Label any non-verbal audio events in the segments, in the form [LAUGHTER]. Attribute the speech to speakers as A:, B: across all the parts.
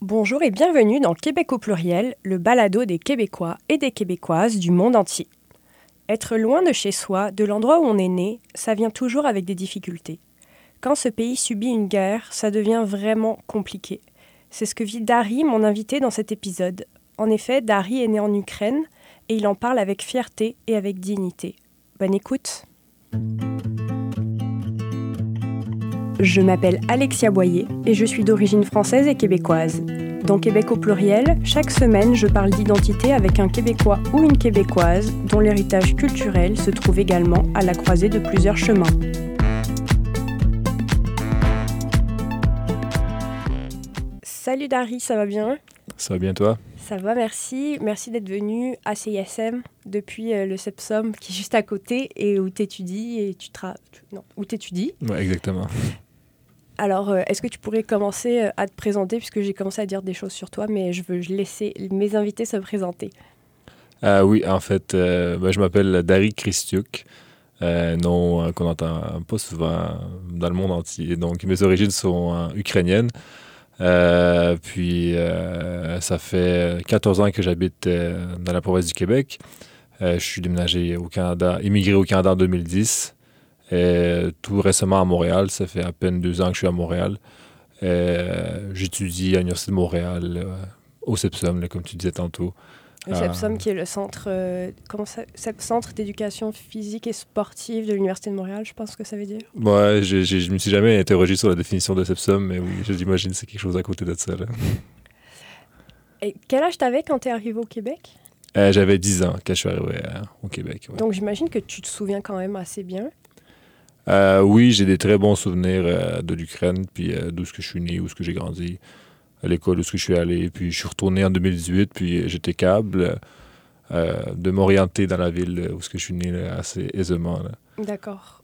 A: Bonjour et bienvenue dans Québec au pluriel, le balado des Québécois et des Québécoises du monde entier. Être loin de chez soi, de l'endroit où on est né, ça vient toujours avec des difficultés. Quand ce pays subit une guerre, ça devient vraiment compliqué. C'est ce que vit Dari, mon invité dans cet épisode. En effet, Dari est né en Ukraine et il en parle avec fierté et avec dignité. Bonne écoute. Je m'appelle Alexia Boyer et je suis d'origine française et québécoise. Dans Québec au pluriel, chaque semaine, je parle d'identité avec un Québécois ou une Québécoise dont l'héritage culturel se trouve également à la croisée de plusieurs chemins. Salut Dari, ça va bien?
B: Ça va bien toi?
A: Ça va, merci. Merci d'être venu à CISM depuis euh, le SEPSOM qui est juste à côté et où tu étudies et tu tra... non, où t'étudies.
B: Ouais, exactement.
A: Alors, euh, est-ce que tu pourrais commencer euh, à te présenter, puisque j'ai commencé à dire des choses sur toi, mais je veux laisser mes invités se présenter.
B: Ah oui, en fait, ben, je m'appelle Dari Christiuk, nom qu'on n'entend pas souvent dans le monde entier. Donc, mes origines sont ukrainiennes. puis, ça fait 14 ans que j'habite dans la province du Québec. je suis déménagé au Canada, immigré au Canada en 2010. Et tout récemment à Montréal, ça fait à peine deux ans que je suis à Montréal. J'étudie à l'Université de Montréal, euh, au CEPSOM, comme tu disais tantôt.
A: Le CEPSOM, qui est le centre, euh, ça, centre d'éducation physique et sportive de l'Université de Montréal, je pense que ça veut dire.
B: Ouais, je ne me suis jamais interrogé sur la définition de CEPSOM, mais oui, j'imagine que c'est quelque chose à côté de ça. [LAUGHS]
A: Et quel âge t'avais quand tu es arrivé au Québec?
B: Euh, J'avais 10 ans quand je suis arrivé au Québec.
A: Donc j'imagine que tu te souviens quand même assez bien.
B: Euh, oui, j'ai des très bons souvenirs euh, de l'Ukraine, puis euh, d'où ce que je suis né, où ce que j'ai grandi, à l'école où ce que je suis allé. Puis je suis retourné en 2018, puis j'étais câble de m'orienter dans la ville où ce que je suis né assez aisément.
A: D'accord.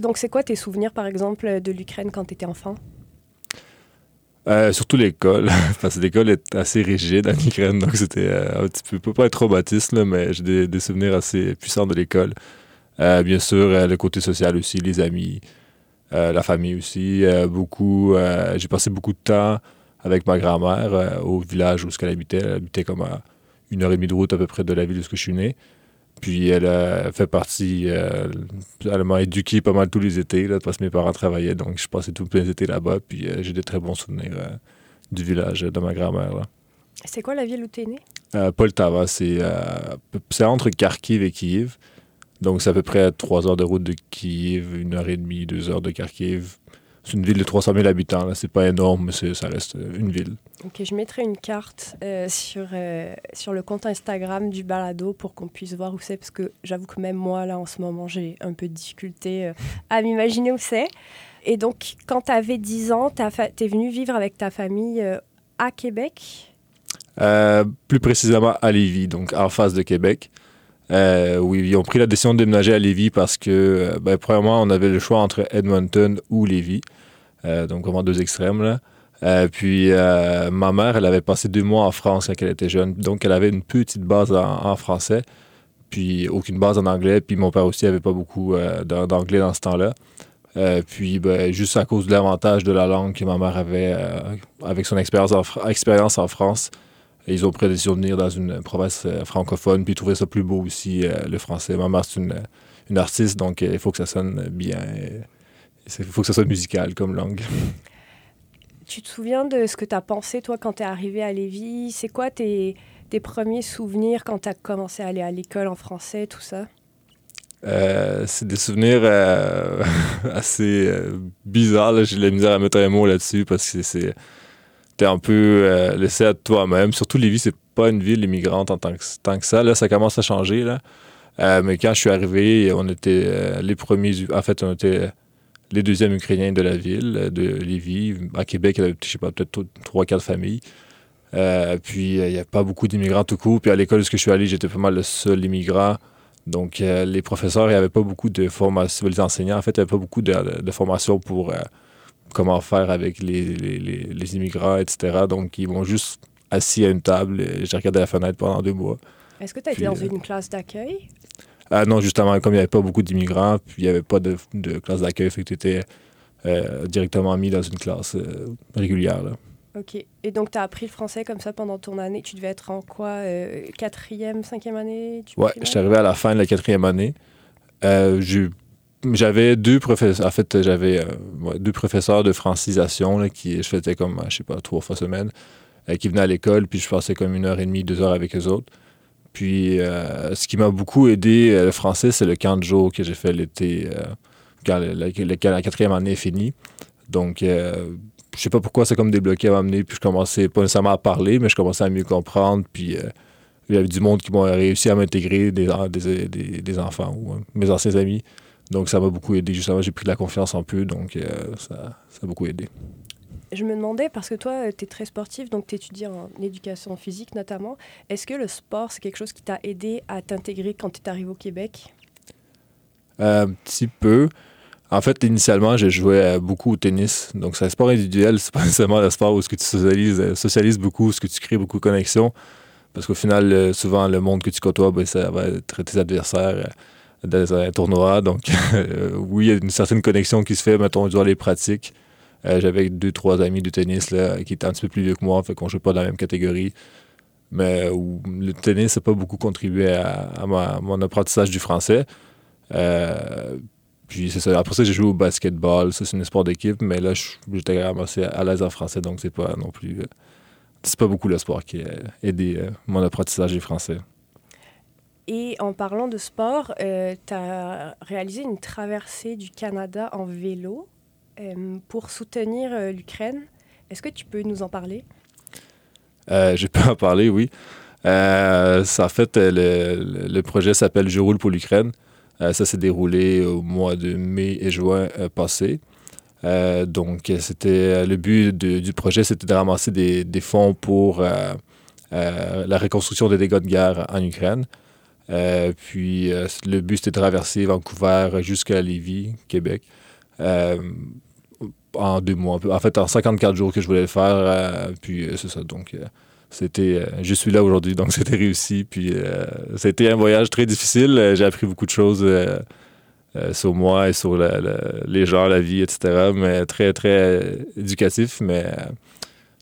A: Donc c'est quoi tes souvenirs, par exemple, de l'Ukraine quand tu étais enfant?
B: surtout l'école, [LAUGHS] parce que l'école est assez rigide en Ukraine, donc c'était un petit peu, peut pas être traumatiste, mais j'ai des, souvenirs assez puissants de l'école. Euh, bien sûr, euh, le côté social aussi, les amis, euh, la famille aussi. beaucoup, j'ai passé beaucoup de temps avec ma grand-mère au village où elle habitait. Elle habitait comme à une heure et demie de route à peu près de la ville où je suis né. Puis elle a fait partie, elle m'a éduqué pas mal tous les étés, là, parce que mes parents travaillaient, donc je passais tous les étés là-bas, puis j'ai des très bons souvenirs du village de ma grand-mère.
A: C'est quoi la ville où tu es né?
B: Poltava, c'est entre Kharkiv et Kiev. Donc, c'est à peu près trois heures de route de Kiev, une heure et demie, deux heures de Kharkiv. C'est une ville de 300 000 habitants. Là. C'est pas énorme, mais ça reste euh, une ville.
A: Ok, je mettrai une carte euh, sur, euh, sur le compte Instagram du balado pour qu'on puisse voir où c'est, parce que j'avoue que même moi, là, en ce moment, j'ai un peu de difficulté à m'imaginer où c'est. Et donc, quand tu avais 10 ans, tu es venu vivre avec ta famille à Québec?
B: Plus précisément à Lévis, donc en face de Québec. Euh, oui, ils ont pris la décision de déménager à Lévis parce que, euh, ben, premièrement, on avait le choix entre Edmonton ou Lévis. Euh, donc, vraiment deux extrêmes, puis, ma mère, elle avait passé deux mois en France quand elle était jeune. Donc, elle avait une petite base en, français, puis aucune base en anglais. Puis, mon père aussi n'avait pas beaucoup d'anglais dans ce temps-là. puis, ben, juste à cause de l'avantage de la langue que ma mère avait avec son expérience en France, ils ont pris la décision de venir dans une province euh, francophone, puis trouvaient ça plus beau aussi, euh, le français. Ma mère, c'est une, une, artiste, donc euh, il faut que ça sonne bien. Il faut que ça soit musical comme langue. [LAUGHS]
A: Tu te souviens de ce que tu as pensé, toi, quand tu es arrivé à Lévis? C'est quoi tes, tes, premiers souvenirs quand tu as commencé à aller à l'école en français, tout ça?
B: c'est des souvenirs [LAUGHS] assez bizarres. J'ai la misère à mettre un mot là-dessus parce que c'est t'es un peu euh, laissé à toi-même. Surtout Lévis, c'est pas une ville immigrante en tant que, ça. Là, ça commence à changer. Là. Euh, mais quand je suis arrivé, on était euh, les premiers. En fait, on était les deuxièmes Ukrainiens de la ville, de Lévis. À Québec, il y avait, je sais pas, peut-être trois, quatre familles. puis, il n'y a pas beaucoup d'immigrants tout court. Puis, à l'école où je suis allé, j'étais pas mal le seul immigrant. Donc, les professeurs, il n'y avait pas beaucoup de formation. Les enseignants, en fait, il n'y avait pas beaucoup de formation pour comment faire avec les, les, les, immigrants, etc. Donc, ils vont juste assis à une table. J'ai regardé la fenêtre pendant deux mois.
A: Est-ce que tu as été dans euh, une classe d'accueil?
B: Ah non, justement, comme il n'y avait pas beaucoup d'immigrants, puis il n'y avait pas de, de classe d'accueil, fait que tu étais euh, directement mis dans une classe euh, régulière. Là.
A: Ok. Et donc, tu as appris le français comme ça pendant ton année? Tu devais être en quoi euh, Quatrième, cinquième année
B: Ouais, je suis arrivé à la fin de la quatrième année. Euh, j'avais deux professeurs. En fait, j'avais euh, deux professeurs de francisation là, qui je faisais comme, je sais pas, trois fois semaine, qui venaient à l'école, puis je passais comme une heure et demie, deux heures avec eux autres. Puis, ce qui m'a beaucoup aidé, le français, c'est le camp de jour que j'ai fait l'été, quand la, quatrième année est finie. Donc, je sais pas pourquoi c'est comme débloqué à m'amener, puis je commençais pas nécessairement à parler, mais je commençais à mieux comprendre, puis euh, il y avait du monde qui m'a réussi à m'intégrer, des, des, des, enfants ou euh, mes anciens amis. Donc ça m'a beaucoup aidé, justement, j'ai pris de la confiance en peu, donc euh, ça, ça, a beaucoup aidé.
A: Je me demandais, parce que toi, tu es très sportif, donc tu étudies en éducation physique notamment, est-ce que le sport, c'est quelque chose qui t'a aidé à t'intégrer quand tu es arrivé au Québec?
B: un petit peu. En fait, initialement, jouais euh, beaucoup au tennis. Donc, c'est un sport individuel. C'est pas [LAUGHS] nécessairement le sport où ce que tu socialises, euh, socialises beaucoup, où ce que tu crées beaucoup de connexions. Parce qu'au final, euh, souvent, le monde que tu côtoies, ben, ça va être tes adversaires dans un tournoi. Donc, [LAUGHS] oui, il y a une certaine connexion qui se fait, mettons, durant les pratiques. J'avais deux, trois amis de tennis là, qui étaient un petit peu plus vieux que moi, fait qu'on ne joue pas dans la même catégorie. Mais le tennis n'a pas beaucoup contribué à, mon apprentissage du français. Puis c'est ça. Après ça, j'ai joué au basketball. C'est un sport d'équipe. Mais là, j'étais vraiment assez à l'aise en français. Donc, c'est pas non plus. Euh, c'est pas beaucoup le sport qui a aidé euh, mon apprentissage du français.
A: Et en parlant de sport, euh, tu as réalisé une traversée du Canada en vélo pour soutenir l'Ukraine. Est-ce que tu peux nous en parler?
B: je peux en parler, oui. ça, en fait, le, projet s'appelle Je roule pour l'Ukraine. Euh, ça s'est déroulé au mois de mai et juin euh, passé. Euh, donc, c'était le but du projet, c'était de ramasser des, fonds pour la reconstruction des dégâts de guerre en Ukraine. Puis, le but, c'était de traverser Vancouver jusqu'à Lévis, Québec en deux mois. En fait, en 54 jours que je voulais le faire. puis c'est ça. Donc, c'était, euh, je suis là aujourd'hui, donc [LAUGHS] c'était réussi. Puis c'était euh, un voyage très difficile. Euh, j'ai appris beaucoup de choses sur moi et sur les gens, la vie, etc. Mais très, très éducatif. Mais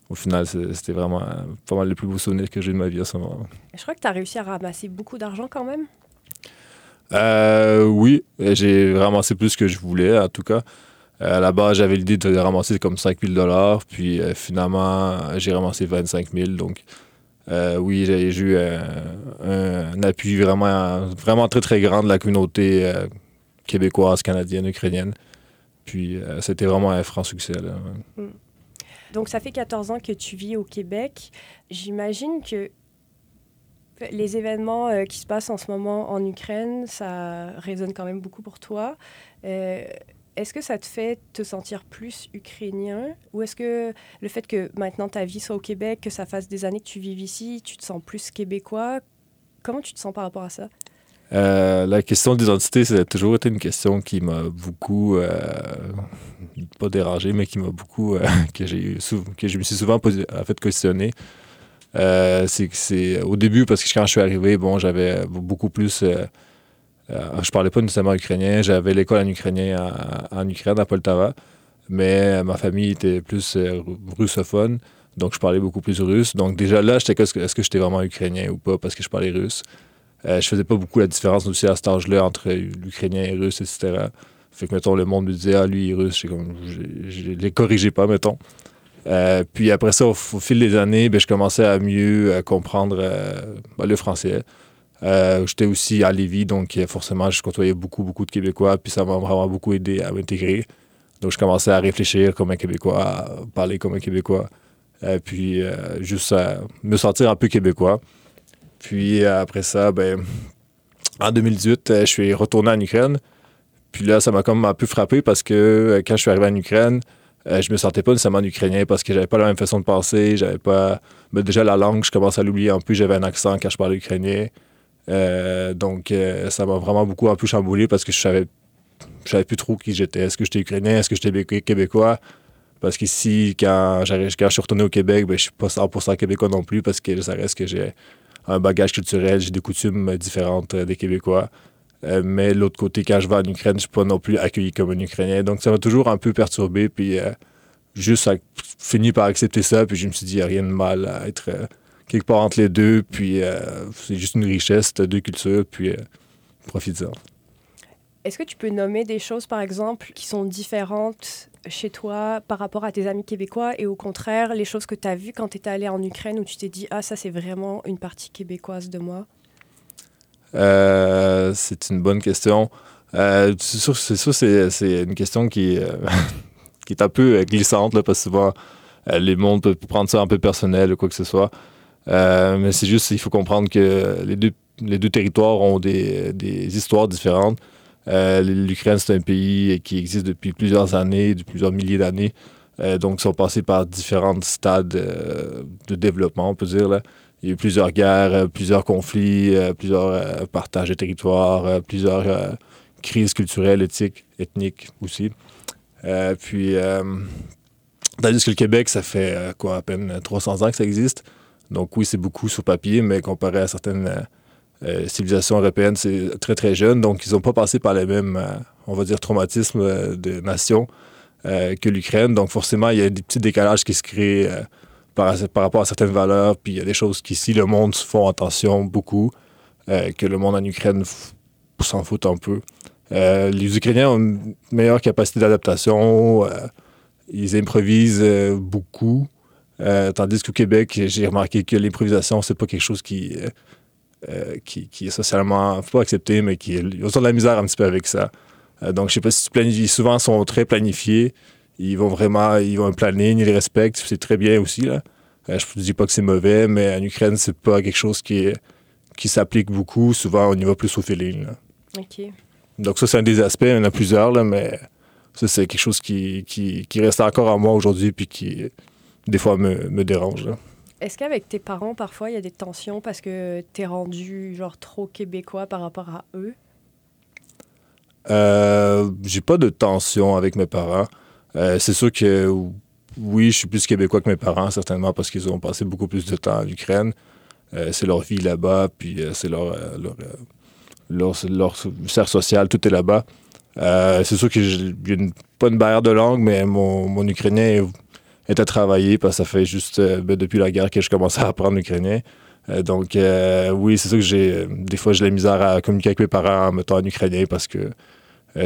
B: au final, c'était vraiment pas mal le plus beau souvenir que j'ai de ma vie à ce moment.
A: Je crois que tu as réussi à ramasser beaucoup d'argent quand même.
B: oui, j'ai ramassé plus que je voulais, en tout cas. Euh, à la base, j'avais l'idée de ramasser comme 5 000 puis euh, finalement, j'ai ramassé 25 000 Donc, euh, oui, j'ai eu un, appui vraiment, vraiment très, très grand de la communauté québécoise, canadienne, ukrainienne. Puis, c'était vraiment un franc succès. Mm.
A: Donc, ça fait 14 ans que tu vis au Québec. J'imagine que les événements qui se passent en ce moment en Ukraine, ça résonne quand même beaucoup pour toi. Est-ce que ça te fait te sentir plus ukrainien? Ou est-ce que le fait que maintenant ta vie soit au Québec, que ça fasse des années que tu vives ici, tu te sens plus québécois? Comment tu te sens par rapport à ça?
B: Euh, la question d'identité, ça a toujours été une question qui m'a beaucoup, euh, pas dérangé, mais qui m'a beaucoup, euh, [LAUGHS] que, que je me suis souvent fait, questionné. c'est c'est au début, parce que quand je suis arrivé, bon, j'avais beaucoup plus je parlais pas nécessairement ukrainien. J'avais l'école en ukrainien en, Ukraine, à Poltava. Mais ma famille était plus russophone. Donc, je parlais beaucoup plus russe. Donc, déjà là, j'étais est-ce que j'étais vraiment ukrainien ou pas parce que je parlais russe. Euh, je faisais pas beaucoup la différence aussi à cet âge-là entre l'ukrainien et russe, etc. Fait que, mettons, le monde me disait, ah, lui, il est russe. Je les corrigeais pas, mettons. Euh, puis après ça, au, fil des années, ben, je commençais à mieux comprendre ben, le français. Euh, j'étais aussi à Lévis, donc euh, forcément, je côtoyais beaucoup, beaucoup de Québécois, puis ça m'a vraiment beaucoup aidé à m'intégrer. Donc, je commençais à réfléchir comme un Québécois, à parler comme un Québécois, euh, puis juste à me sentir un peu québécois. Puis après ça, ben, en 2018, je suis retourné en Ukraine. Puis là, ça m'a comme un peu frappé parce que quand je suis arrivé en Ukraine, je me sentais pas nécessairement ukrainien parce que j'avais pas la même façon de penser, j'avais pas. Mais déjà, la langue, je commençais à l'oublier un peu, j'avais un accent quand je parlais ukrainien. Euh, donc, euh, ça m'a vraiment beaucoup un peu chamboulé parce que je savais, je savais plus trop qui j'étais. Est-ce que j'étais ukrainien? Est-ce que j'étais québécois? Parce qu'ici, quand, quand je suis retourné au Québec, ben, je suis pas 100% québécois non plus parce que ça reste que j'ai un bagage culturel, j'ai des coutumes différentes euh, des Québécois. mais de l'autre côté, quand je vais en Ukraine, je suis pas non plus accueilli comme un Ukrainien. Donc, ça m'a toujours un peu perturbé. Puis, juste ça, fini par accepter ça, puis je me suis dit, il n'y a rien de mal à être quelque part entre les deux, puis c'est juste une richesse, de deux cultures, puis profite-en.
A: Est-ce que tu peux nommer des choses, par exemple, qui sont différentes chez toi par rapport à tes amis québécois et au contraire, les choses que tu as vues quand tu étais allé en Ukraine où tu t'es dit, ah, ça, c'est vraiment une partie québécoise de moi?
B: Euh, C'est une bonne question. Euh, c'est sûr, c'est, une question qui, euh, [LAUGHS] qui est un peu glissante, là, parce que souvent, les mondes peuvent prendre ça un peu personnel ou quoi que ce soit. mais c'est juste, il faut comprendre que les deux, les deux territoires ont des, des histoires différentes. Euh, L'Ukraine, c'est un pays qui existe depuis plusieurs années, depuis plusieurs milliers d'années. Euh, donc, ils sont passés par différents stades euh, de développement, on peut dire. Il y a eu plusieurs guerres, plusieurs conflits, plusieurs partages de territoires, plusieurs crises culturelles, éthiques, ethniques aussi. puis, tandis que le Québec, ça fait quoi, à peine 300 ans que ça existe. Donc, oui, c'est beaucoup sur papier, mais comparé à certaines euh, civilisation européenne, c'est très, très jeune. Donc, ils n'ont pas passé par les mêmes, euh, on va dire, traumatismes euh, de nation que l'Ukraine. Donc, forcément, il y a des petits décalages qui se créent par, rapport à certaines valeurs. Puis, il y a des choses qui, si le monde font attention beaucoup, que le monde en Ukraine s'en fout un peu. les Ukrainiens ont une meilleure capacité d'adaptation. ils improvisent beaucoup. tandis qu'au Québec, j'ai remarqué que l'improvisation, c'est pas quelque chose qui euh, qui, est socialement pas accepté, mais qui ils ont de la misère un petit peu avec ça. Euh, donc, je sais pas si tu planifies. Souvent, sont très planifiés. Ils vont vraiment, ils vont un planning, ils les respectent. C'est très bien aussi. Là. Euh, je ne dis pas que c'est mauvais, mais en Ukraine, c'est pas quelque chose qui, qui s'applique beaucoup. Souvent, on y va plus au feeling.
A: OK.
B: Donc, ça, c'est un des aspects. Il y en a plusieurs, là, mais ça, c'est quelque chose qui, qui, qui, reste encore à moi aujourd'hui, puis qui, des fois, me, me dérange. Là.
A: Est-ce qu'avec tes parents, parfois, il y a des tensions parce que tu es rendu genre trop québécois par rapport à eux?
B: Euh, j'ai pas de tension avec mes parents. Euh, c'est sûr que oui, je suis plus québécois que mes parents, certainement, parce qu'ils ont passé beaucoup plus de temps en Ukraine. Euh, c'est leur vie là-bas, puis c'est leur, leur, leur, leur, cercle social, tout est là-bas. c'est sûr que j'ai pas une barrière de langue, mais mon, mon ukrainien est à travailler parce que ça fait juste euh, ben, depuis la guerre que je commençais à apprendre l'ukrainien. Euh, donc, euh, oui, c'est ça que j'ai. Des fois, j'ai la misère à communiquer avec mes parents en mettant en ukrainien parce que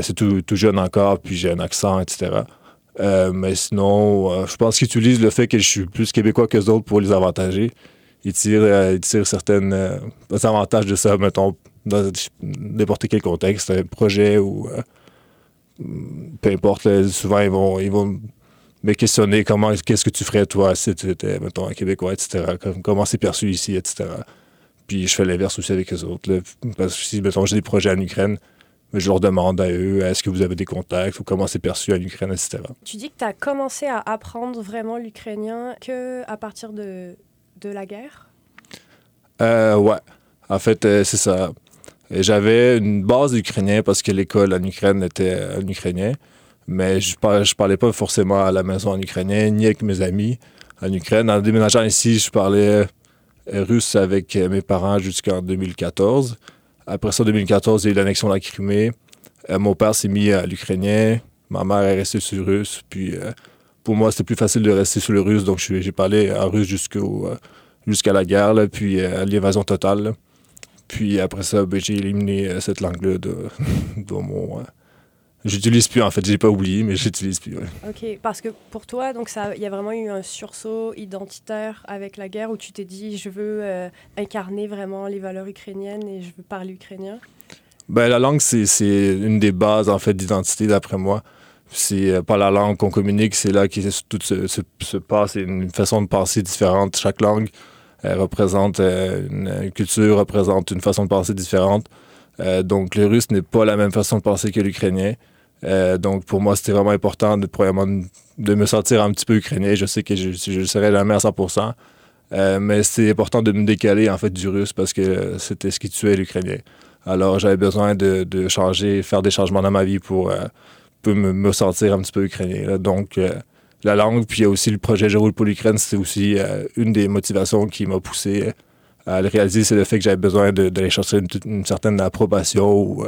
B: c'est tout, tout, jeune encore, puis j'ai un accent, etc. mais sinon, je pense qu'ils utilisent le fait que je suis plus québécois que les autres pour les avantager. Ils tirent, ils tirent certains avantages de ça, mettons, dans n'importe quel contexte, un projet ou peu importe. souvent, ils vont me questionner comment, qu'est-ce que tu ferais toi si tu étais, mettons, un Québécois, etc. Comment c'est perçu ici, etc. Puis je fais l'inverse aussi avec les autres. parce que si, mettons, j'ai des projets en Ukraine, je leur demande à eux, est-ce que vous avez des contacts ou comment c'est perçu en Ukraine, etc.
A: Tu dis que tu as commencé à apprendre vraiment l'ukrainien que à partir de, de la guerre?
B: Euh, ouais. En fait, euh, c'est ça. J'avais une base d'ukrainien parce que l'école en Ukraine était en ukrainien mais je parlais, parlais pas forcément à la maison en ukrainien, ni avec mes amis en Ukraine. En déménageant ici, je parlais euh, russe avec euh, mes parents jusqu'en 2014. Après ça, en 2014, il y a eu l'annexion de la Crimée. Euh, mon père s'est mis à l'ukrainien. Ma mère est restée sur le russe. Puis pour moi, c'était plus facile de rester sur le russe. Donc j'ai parlé en russe jusqu'à la guerre, puis à l'invasion totale. Puis après ça, ben, j'ai éliminé cette langue-là de, [LAUGHS] de, mon, J'utilise plus en fait, j'ai pas oublié, mais j'utilise plus.
A: Ok, parce que pour toi, donc ça, il y a vraiment eu un sursaut identitaire avec la guerre où tu t'es dit, je veux euh, incarner vraiment les valeurs ukrainiennes et je veux parler ukrainien?
B: Ben la langue c'est une des bases en fait d'identité d'après moi. C'est euh, pas la langue qu'on communique, c'est là que tout se, se, passe, c'est une façon de penser différente. Chaque langue représente euh, une, culture, représente une façon de penser différente. donc le russe n'est pas la même façon de penser que l'ukrainien. Euh, donc, pour moi, c'était vraiment important de, de me sentir un petit peu ukrainien. Je sais que je ne serai jamais à 100% euh, mais c'est important de me décaler, en fait, du russe parce que c'était ce qui tuait l'ukrainien. Alors, j'avais besoin de, de, changer, faire des changements dans ma vie pour, euh, me, sentir un petit peu ukrainien. Donc, la langue, puis aussi le projet Je roule pour l'Ukraine, c'est aussi une des motivations qui m'a poussé à le réaliser, c'est le fait que j'avais besoin d'aller chercher une, certaine approbation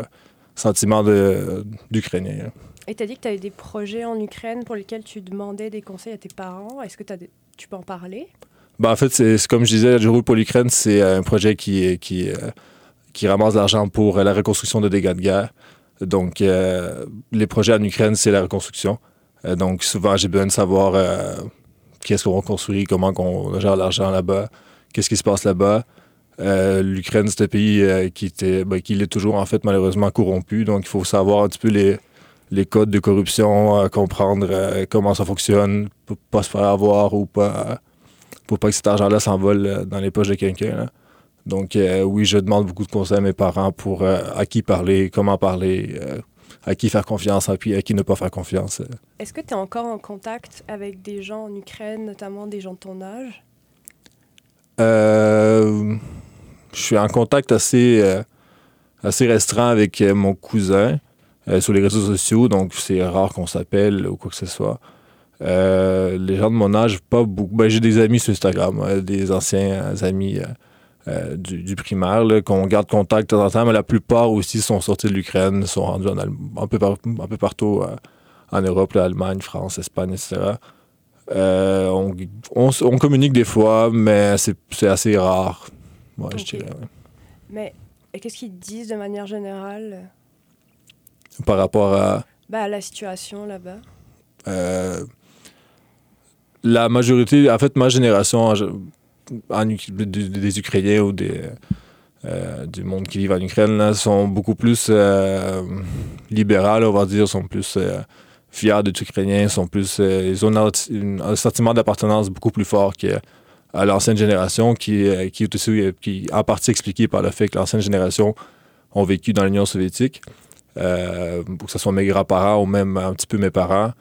B: sentiment d'Ukrainien.
A: Et tu as dit que tu avais des projets en Ukraine pour lesquels tu demandais des conseils à tes parents. Est-ce que as tu peux en parler?
B: Ben, En fait, c'est comme je disais, roule pour l'Ukraine, c'est un projet qui, qui, qui ramasse l'argent pour la reconstruction de dégâts de guerre. Donc, les projets en Ukraine, c'est la reconstruction. donc, souvent, j'ai besoin de savoir qu'est-ce qu'on construit, comment on gère l'argent là-bas, qu'est-ce qui se passe là-bas. Euh, L'Ukraine, c'est un pays euh, qui, était, ben, qui l'est toujours, en fait, malheureusement corrompu. Donc, il faut savoir un petit peu les, les codes de corruption, euh, comprendre comment ça fonctionne pour pas se faire avoir ou pas, pour pas que cet argent-là s'envole dans les poches de quelqu'un. Donc, oui, je demande beaucoup de conseils à mes parents pour à qui parler, comment parler, à qui faire confiance, à qui, à qui ne pas faire confiance.
A: Est-ce que tu es encore en contact avec des gens en Ukraine, notamment des gens de ton âge?
B: Euh, je suis en contact assez, euh, assez restreint avec euh, mon cousin sur les réseaux sociaux, donc c'est rare qu'on s'appelle ou quoi que ce soit. les gens de mon âge, pas beaucoup. Ben, j'ai des amis sur Instagram, des anciens amis du, primaire, qu'on garde contact de temps en temps, mais la plupart aussi sont sortis de l'Ukraine, sont rendus un, peu, un peu partout en Europe, l'Allemagne, France, Espagne, etc. Euh, on, communique des fois, mais c'est assez rare. je dirais.
A: Mais qu'est-ce qu'ils disent de manière générale?
B: Par rapport à.
A: Bah, la situation là-bas.
B: Euh, la majorité, en fait, ma génération des Ukrainiens ou des, euh, du monde qui vit en Ukraine là, sont beaucoup plus libérales, on va dire, sont plus fiers d'être Ukrainiens, sont plus, euh, ils ont un, sentiment d'appartenance beaucoup plus fort qu'à l'ancienne génération, qui, euh, qui est aussi euh, qui, en partie expliqué par le fait que l'ancienne génération ont vécu dans l'Union soviétique, que ce soit mes grands-parents ou même un petit peu mes parents.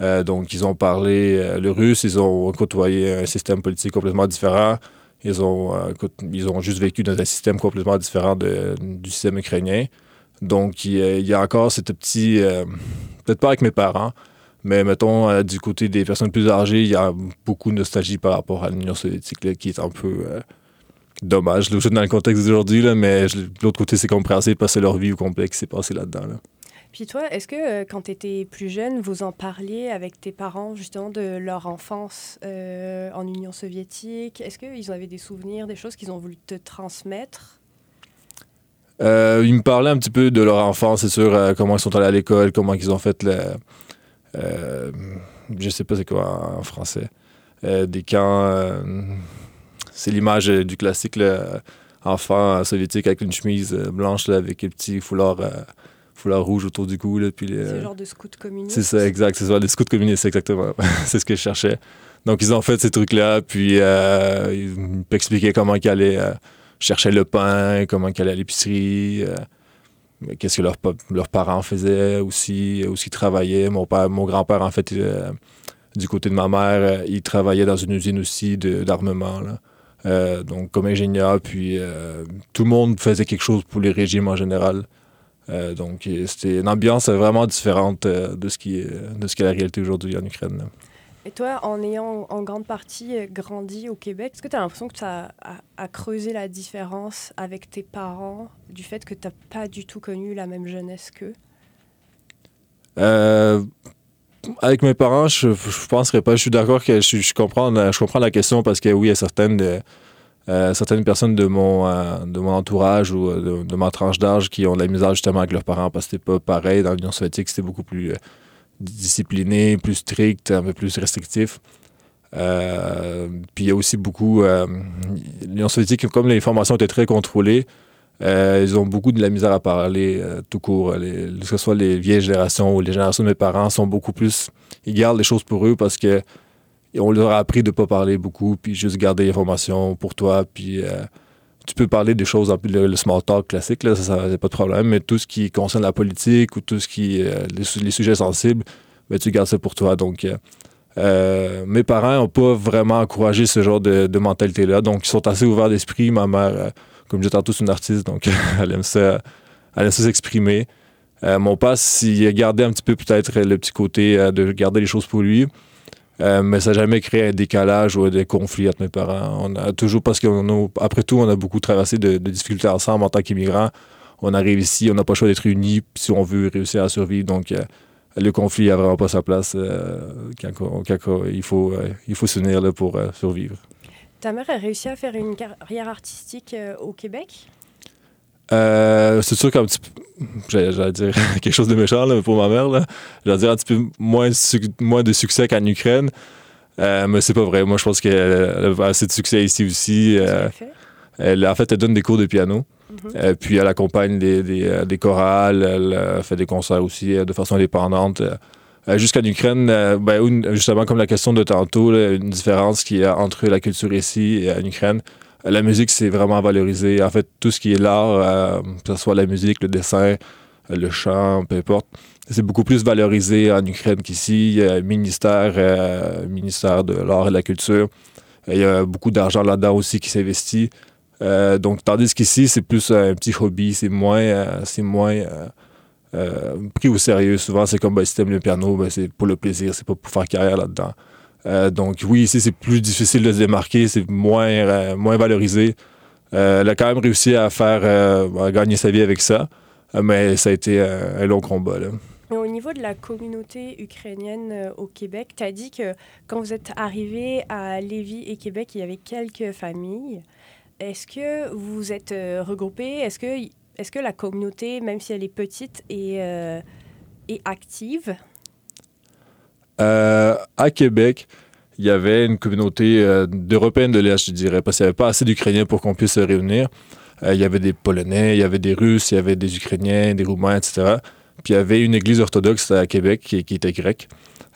B: donc, ils ont parlé le russe, ils ont côtoyé un système politique complètement différent. Ils ont, ils ont juste vécu dans un système complètement différent du système ukrainien. Donc, il y, a, encore ce petit. Euh, peut-être pas avec mes parents, mais mettons, euh, du côté des personnes plus âgées, il y a beaucoup de nostalgie par rapport à l'Union soviétique, qui est un peu euh, dommage, là, dans le contexte d'aujourd'hui, mais de l'autre côté, c'est compréhensible parce que leur vie au complet qui s'est passé là-dedans.
A: Puis toi, est-ce que quand tu étais plus jeune, vous en parliez avec tes parents justement de leur enfance en Union soviétique? Est-ce qu'ils avaient des souvenirs, des choses qu'ils ont voulu te transmettre?
B: Euh, ils me parlaient un petit peu de leur enfance, c'est sûr, euh, comment ils sont allés à l'école, comment ils ont fait le. Euh, je sais pas c'est quoi en, français. des camps. c'est l'image du classique enfant soviétique avec une chemise blanche avec un petit foulard, foulard rouge autour du cou.
A: c'est le genre de scout communiste.
B: C'est ça, exact. C'est ça, des scouts communistes, exactement. [LAUGHS] c'est ce que je cherchais. Donc, ils ont fait ces trucs-là, puis ils m'expliquaient comment ils allaient cherchaient le pain, comment ils allaient à l'épicerie, euh, qu'est-ce que leurs parents faisaient aussi, où ils travaillaient. Mon, mon grand-père, en fait, euh, du côté de ma mère, euh, il travaillait dans une usine aussi d'armement. donc, comme ingénieur, puis tout le monde faisait quelque chose pour les régimes en général. donc, c'était une ambiance vraiment différente de ce qui de ce qui est la réalité aujourd'hui en Ukraine.
A: Et toi, en ayant en grande partie euh, grandi au Québec, est-ce que tu as l'impression que ça a, creusé la différence avec tes parents du fait que tu n'as pas du tout connu la même jeunesse qu'eux?
B: Euh, Avec mes parents, je ne penserais pas. Je suis d'accord que je, comprends, je comprends la question parce que oui, il y a certaines, euh, personnes de mon, de mon entourage ou de, ma tranche d'âge qui ont de la misère justement avec leurs parents parce que c'était pas pareil. Dans l'Union soviétique, c'était beaucoup plus discipliné, plus strict, un peu plus restrictif. Euh, puis il y a aussi beaucoup. Euh, L'Union soviétique, comme les formations étaient très contrôlées, euh, ils ont beaucoup de la misère à parler tout court. que ce soit les vieilles générations ou les générations de mes parents sont beaucoup plus. Ils gardent les choses pour eux parce que on leur a appris de ne pas parler beaucoup, puis juste garder l'information pour toi, puis tu peux parler des choses, le, le small talk classique, là, ça, ça pas de problème, mais tout ce qui concerne la politique ou tout ce qui euh, les, sujets sensibles, ben, tu gardes ça pour toi. Donc, euh, euh, mes parents n'ont pas vraiment encouragé ce genre de, mentalité-là, donc ils sont assez ouverts d'esprit. Ma mère, comme je disais tantôt, c'est une artiste, donc [LAUGHS] elle aime ça, elle aime ça s'exprimer. mon père, s'il gardé un petit peu peut-être le petit côté de garder les choses pour lui, euh, mais ça n'a jamais créé un décalage ou des conflits entre mes parents. On a toujours, parce qu'après tout, on a beaucoup traversé de, difficultés ensemble en tant qu'immigrants. On arrive ici, on n'a pas le choix d'être unis si on veut réussir à survivre. Donc, euh, le conflit n'a vraiment pas sa place quand, il, faut, il faut s'unir pour survivre.
A: Ta mère a réussi à faire une carrière artistique au Québec?
B: C'est sûr qu'un petit peu, j'allais dire [LAUGHS] quelque chose de méchant pour ma mère, j'allais dire un petit peu moins, moins de succès qu'en Ukraine. Euh, mais c'est pas vrai. Moi, je pense qu'elle a assez de succès ici aussi. Euh, elle, en fait, elle donne des cours de piano. Mm-hmm. Euh, puis elle accompagne des, des, des, chorales, elle fait des concerts aussi de façon indépendante. Jusqu'en Ukraine, ben, justement, comme la question de tantôt, une différence qu'il y a entre la culture ici et en Ukraine. La musique, c'est vraiment valorisé. En fait, tout ce qui est l'art, que ce soit la musique, le dessin, le chant, peu importe, c'est beaucoup plus valorisé en Ukraine qu'ici. Il y a un ministère, euh, ministère de l'art et de la culture. Il y a beaucoup d'argent là-dedans aussi qui s'investit. Euh, donc, tandis qu'ici, c'est plus un petit hobby, c'est moins, euh, c'est moins pris au sérieux. Souvent, c'est comme ben, si le piano, ben, c'est pour le plaisir, c'est pas pour faire carrière là-dedans. Donc, oui, ici, c'est plus difficile de se démarquer, c'est moins, moins valorisé. elle a quand même réussi à faire à gagner sa vie avec ça, mais ça a été un long combat. Là.
A: Au niveau de la communauté ukrainienne euh, au Québec, tu as dit que quand vous êtes arrivé à Lévis et Québec, il y avait quelques familles. Est-ce que vous êtes euh, regroupés? Est-ce que, est que la communauté, même si elle est petite, est, euh, est active
B: À Québec, il y avait une communauté d'Européens de l'Est, je dirais, parce qu'il n'y avait pas assez d'Ukrainiens pour qu'on puisse se réunir. il y avait des Polonais, il y avait des Russes, il y avait des Ukrainiens, des Roumains, etc. Puis il y avait une église orthodoxe à Québec qui, était grecque.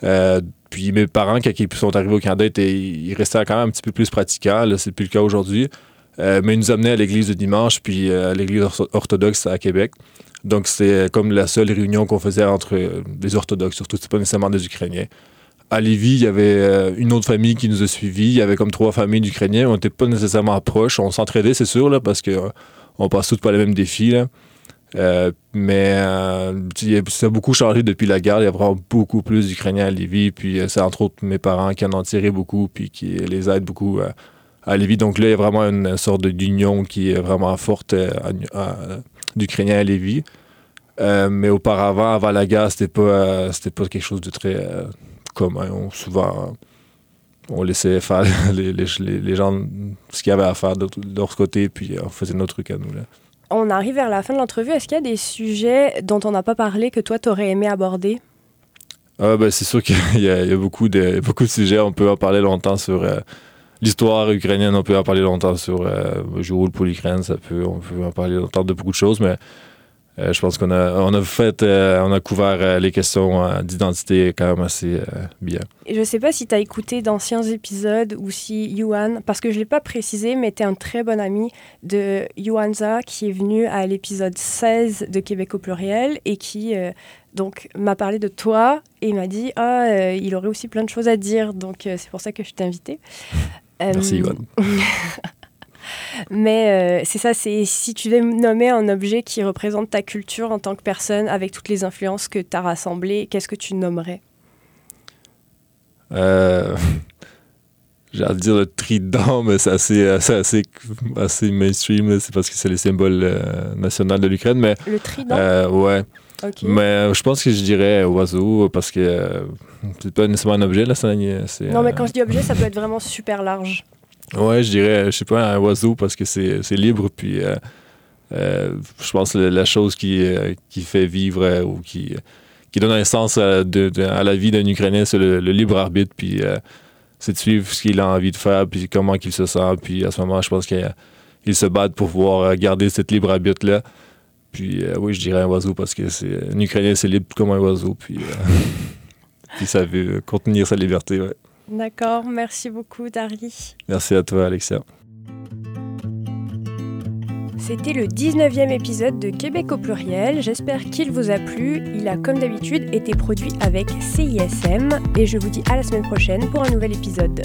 B: Euh, puis mes parents, quand ils sont arrivés au Canada, ils restaient quand même un petit peu plus pratiquants. Là, c'est plus le cas aujourd'hui. Euh, mais ils nous amenaient à l'église de dimanche, puis euh, à l'église orthodoxe à Québec. Donc c'était comme la seule réunion qu'on faisait entre les orthodoxes, surtout c'est pas nécessairement des Ukrainiens. À Lévis, il y avait une autre famille qui nous a suivis. Il y avait comme trois familles d'Ukrainiens. On n'était pas nécessairement proches. On s'entraidait, c'est sûr, là, parce qu'on on passe tous pas les mêmes défis. Là. Euh, mais euh, ça a beaucoup changé depuis la guerre. Il y a vraiment beaucoup plus d'Ukrainiens à Lévis. Puis euh, c'est entre autres mes parents qui en ont tiré beaucoup puis qui les aident beaucoup Lévis. Donc là, il y a vraiment une sorte d'union qui est vraiment forte d'Ukrainiens à Lévis. mais auparavant, avant la guerre, c'était pas, c'était pas quelque chose de très commun. On, souvent, on laissait faire [LAUGHS] les, les, les gens ce qu'il y avait à faire de, leur côté, puis on faisait notre truc à nous. Là.
A: On arrive vers la fin de l'entrevue. Est-ce qu'il y a des sujets dont on n'a pas parlé que toi, tu aurais aimé aborder?
B: Ah, ben, c'est sûr qu'il y, a beaucoup de, beaucoup de sujets. On peut en parler longtemps sur euh, l'histoire ukrainienne, on peut en parler longtemps sur euh, je roule pour l'Ukraine, ça peut, on peut en parler longtemps de beaucoup de choses, mais euh, je pense qu'on a, on fait, euh, on a couvert euh, les questions d'identité quand même assez bien.
A: Je ne sais pas si tu as écouté d'anciens épisodes ou si Yuan, parce que je ne l'ai pas précisé, mais tu es un très bon ami de Yuanza qui est venu à l'épisode 16 de Québec au pluriel et qui donc m'a parlé de toi et m'a dit ah il aurait aussi plein de choses à dire donc c'est pour ça que je t'ai invité.
B: Merci Yuan. [LAUGHS]
A: Mais euh, c'est ça, c'est si tu devais nommer un objet qui représente ta culture en tant que personne, avec toutes les influences que tu as rassemblées, qu'est-ce que tu nommerais?
B: Euh, [LAUGHS] J'ai à dire le trident, mais c'est assez, assez, assez, mainstream. C'est parce que c'est le symbole euh, national de l'Ukraine. Mais,
A: le trident?
B: Ouais. Mais je pense que je dirais oiseau parce que c'est pas nécessairement un objet. Là,
A: non, mais quand je dis objet, ça peut être vraiment super large.
B: Ouais, je dirais, je sais pas, un oiseau parce que c'est libre, puis euh, euh, je pense que la chose qui, euh, qui fait vivre ou qui, qui donne un sens à, la vie d'un Ukrainien, c'est le, libre arbitre, puis c'est de suivre ce qu'il a envie de faire, puis comment il se sent, puis à ce moment, je pense qu'il se bat pour pouvoir garder cette libre arbitre-là. Puis oui, je dirais un oiseau parce que c'est un Ukrainien, c'est libre comme un oiseau, puis, [LAUGHS] puis ça veut contenir sa liberté, ouais.
A: D'accord, merci beaucoup Dari.
B: Merci à toi Alexia.
A: C'était le 19e épisode de Québec au pluriel. J'espère qu'il vous a plu. Il a comme d'habitude été produit avec CISM et je vous dis à la semaine prochaine pour un nouvel épisode.